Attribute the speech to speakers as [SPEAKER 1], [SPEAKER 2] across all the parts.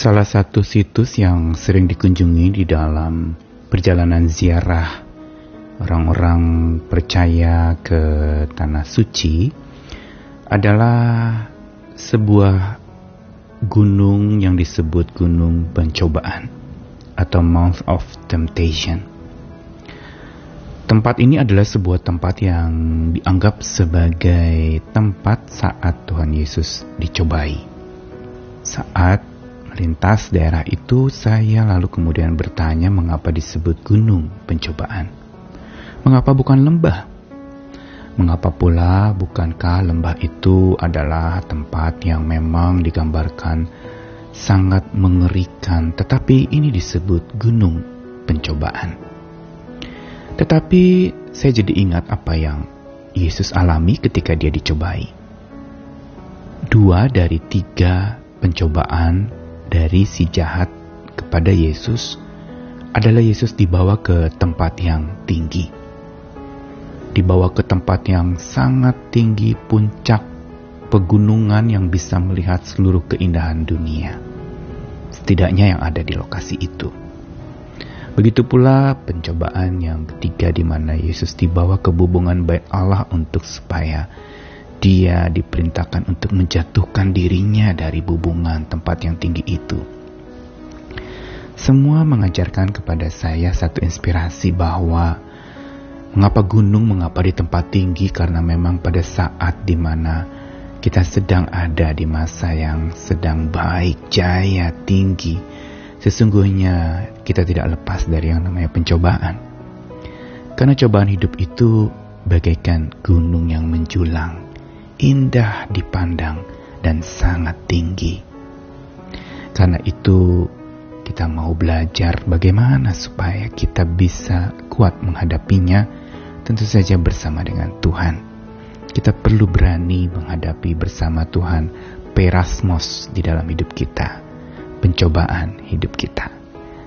[SPEAKER 1] Salah satu situs yang sering dikunjungi di dalam perjalanan ziarah orang-orang percaya ke tanah suci adalah sebuah gunung yang disebut gunung pencobaan atau Mount of Temptation. Tempat ini adalah sebuah tempat yang dianggap sebagai tempat saat Tuhan Yesus dicobai. Saat melintas daerah itu, saya lalu kemudian bertanya mengapa disebut gunung pencobaan. Mengapa bukan lembah? Mengapa pula bukankah lembah itu adalah tempat yang memang digambarkan sangat mengerikan, tetapi ini disebut gunung pencobaan. Tetapi saya jadi ingat apa yang Yesus alami ketika dia dicobai. Dua dari tiga pencobaan dari si jahat kepada Yesus adalah Yesus dibawa ke tempat yang tinggi. Dibawa ke tempat yang sangat tinggi puncak pegunungan yang bisa melihat seluruh keindahan dunia. Setidaknya yang ada di lokasi itu. Begitu pula pencobaan yang ketiga di mana Yesus dibawa ke bubungan bait Allah untuk supaya dia diperintahkan untuk menjatuhkan dirinya dari bubungan tempat yang tinggi itu. Semua mengajarkan kepada saya satu inspirasi bahwa mengapa gunung, mengapa di tempat tinggi karena memang pada saat di mana kita sedang ada di masa yang sedang baik, jaya, tinggi, Sesungguhnya kita tidak lepas dari yang namanya pencobaan. Karena cobaan hidup itu bagaikan gunung yang menjulang, indah dipandang dan sangat tinggi. Karena itu kita mau belajar bagaimana supaya kita bisa kuat menghadapinya, tentu saja bersama dengan Tuhan. Kita perlu berani menghadapi bersama Tuhan perasmos di dalam hidup kita pencobaan hidup kita.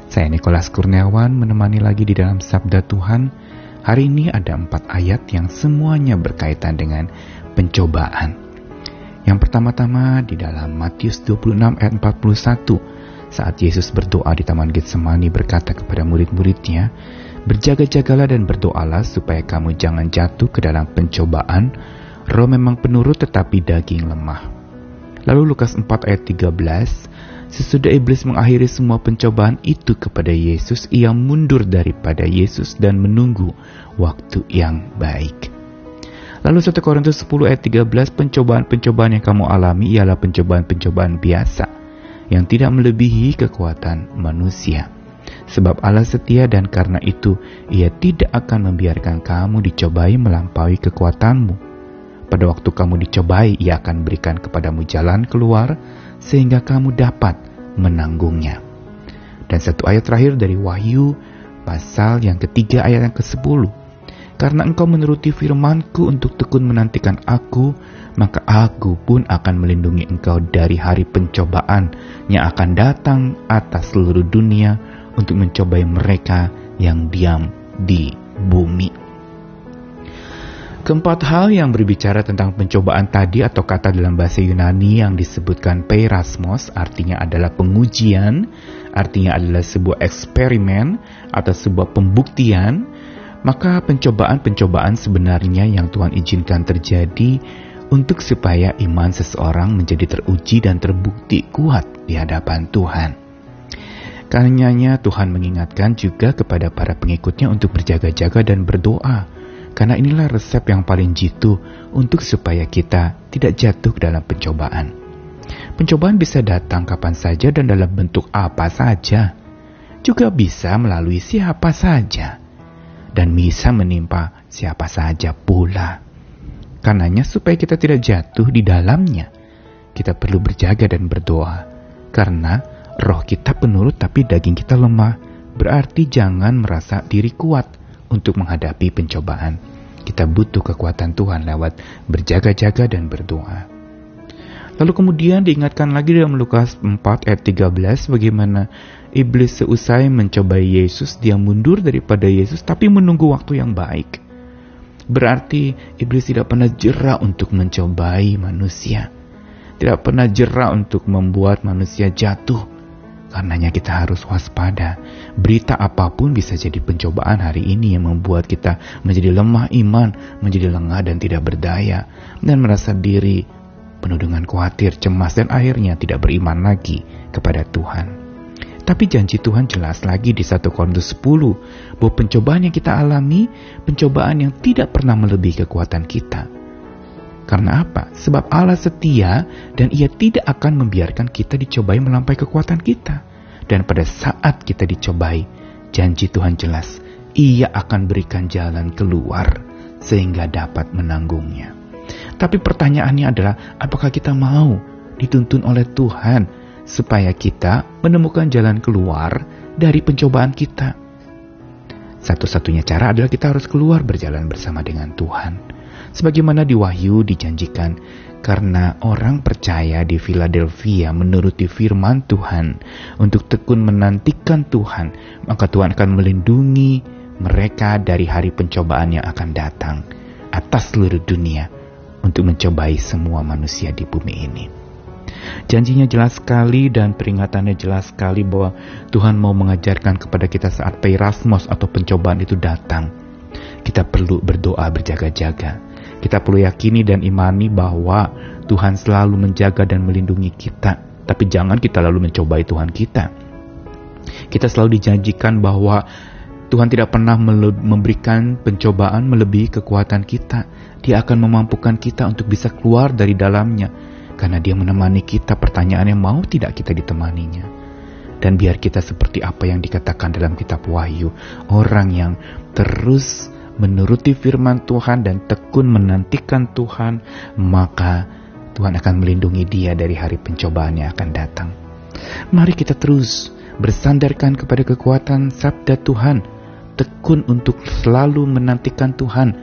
[SPEAKER 1] Saya Nikolas Kurniawan menemani lagi di dalam Sabda Tuhan. Hari ini ada empat ayat yang semuanya berkaitan dengan pencobaan. Yang pertama-tama di dalam Matius 26 ayat 41 saat Yesus berdoa di Taman Getsemani berkata kepada murid-muridnya, Berjaga-jagalah dan berdoalah supaya kamu jangan jatuh ke dalam pencobaan. Roh memang penurut tetapi daging lemah. Lalu Lukas 4 ayat 13, Sesudah iblis mengakhiri semua pencobaan itu kepada Yesus, ia mundur daripada Yesus dan menunggu waktu yang baik. Lalu 1 Korintus 10 ayat 13, pencobaan-pencobaan yang kamu alami ialah pencobaan-pencobaan biasa, yang tidak melebihi kekuatan manusia. Sebab Allah setia dan karena itu ia tidak akan membiarkan kamu dicobai melampaui kekuatanmu. Pada waktu kamu dicobai, ia akan berikan kepadamu jalan keluar sehingga kamu dapat menanggungnya. Dan satu ayat terakhir dari Wahyu pasal yang ketiga ayat yang ke-10. Karena engkau menuruti firmanku untuk tekun menantikan aku, maka aku pun akan melindungi engkau dari hari pencobaan yang akan datang atas seluruh dunia untuk mencobai mereka yang diam di bumi. Keempat hal yang berbicara tentang pencobaan tadi atau kata dalam bahasa Yunani yang disebutkan peirasmos artinya adalah pengujian, artinya adalah sebuah eksperimen atau sebuah pembuktian, maka pencobaan-pencobaan sebenarnya yang Tuhan izinkan terjadi untuk supaya iman seseorang menjadi teruji dan terbukti kuat di hadapan Tuhan. Karenanya Tuhan mengingatkan juga kepada para pengikutnya untuk berjaga-jaga dan berdoa karena inilah resep yang paling jitu untuk supaya kita tidak jatuh dalam pencobaan. Pencobaan bisa datang kapan saja dan dalam bentuk apa saja. Juga bisa melalui siapa saja. Dan bisa menimpa siapa saja pula. Karenanya supaya kita tidak jatuh di dalamnya, kita perlu berjaga dan berdoa. Karena roh kita penurut tapi daging kita lemah, berarti jangan merasa diri kuat untuk menghadapi pencobaan. Kita butuh kekuatan Tuhan lewat berjaga-jaga dan berdoa. Lalu kemudian diingatkan lagi dalam Lukas 4 ayat 13 bagaimana iblis seusai mencobai Yesus dia mundur daripada Yesus tapi menunggu waktu yang baik. Berarti iblis tidak pernah jerah untuk mencobai manusia. Tidak pernah jerah untuk membuat manusia jatuh. Karenanya kita harus waspada. Berita apa pun bisa jadi pencobaan hari ini yang membuat kita menjadi lemah iman, menjadi lengah dan tidak berdaya, dan merasa diri penuh dengan khawatir, cemas, dan akhirnya tidak beriman lagi kepada Tuhan. Tapi janji Tuhan jelas lagi di 1 Korintus 10 bahwa pencobaan yang kita alami, pencobaan yang tidak pernah melebihi kekuatan kita. Karena apa? Sebab Allah setia dan ia tidak akan membiarkan kita dicobai melampaui kekuatan kita. Dan pada saat kita dicobai, janji Tuhan jelas, ia akan berikan jalan keluar sehingga dapat menanggungnya. Tapi pertanyaannya adalah, apakah kita mau dituntun oleh Tuhan supaya kita menemukan jalan keluar dari pencobaan kita? Satu-satunya cara adalah kita harus keluar berjalan bersama dengan Tuhan. Sebagaimana di Wahyu dijanjikan, karena orang percaya di Philadelphia menuruti firman Tuhan untuk tekun menantikan Tuhan, maka Tuhan akan melindungi mereka dari hari pencobaan yang akan datang atas seluruh dunia untuk mencobai semua manusia di bumi ini. Janjinya jelas sekali dan peringatannya jelas sekali bahwa Tuhan mau mengajarkan kepada kita saat peirasmos atau pencobaan itu datang. Kita perlu berdoa berjaga-jaga kita perlu yakini dan imani bahwa Tuhan selalu menjaga dan melindungi kita. Tapi jangan kita lalu mencobai Tuhan kita. Kita selalu dijanjikan bahwa Tuhan tidak pernah memberikan pencobaan melebihi kekuatan kita. Dia akan memampukan kita untuk bisa keluar dari dalamnya. Karena dia menemani kita pertanyaannya mau tidak kita ditemaninya. Dan biar kita seperti apa yang dikatakan dalam kitab Wahyu. Orang yang terus menuruti firman Tuhan dan tekun menantikan Tuhan, maka Tuhan akan melindungi dia dari hari pencobaan yang akan datang. Mari kita terus bersandarkan kepada kekuatan sabda Tuhan, tekun untuk selalu menantikan Tuhan,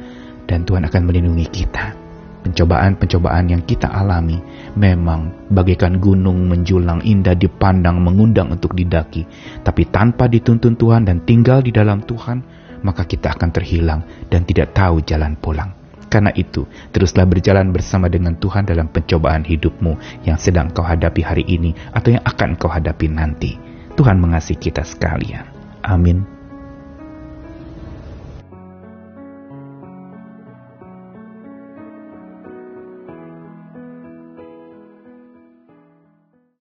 [SPEAKER 1] dan Tuhan akan melindungi kita. Pencobaan-pencobaan yang kita alami memang bagaikan gunung menjulang indah dipandang mengundang untuk didaki, tapi tanpa dituntun Tuhan dan tinggal di dalam Tuhan, maka kita akan terhilang dan tidak tahu jalan pulang. Karena itu, teruslah berjalan bersama dengan Tuhan dalam pencobaan hidupmu yang sedang kau hadapi hari ini atau yang akan kau hadapi nanti. Tuhan mengasihi kita sekalian. Amin.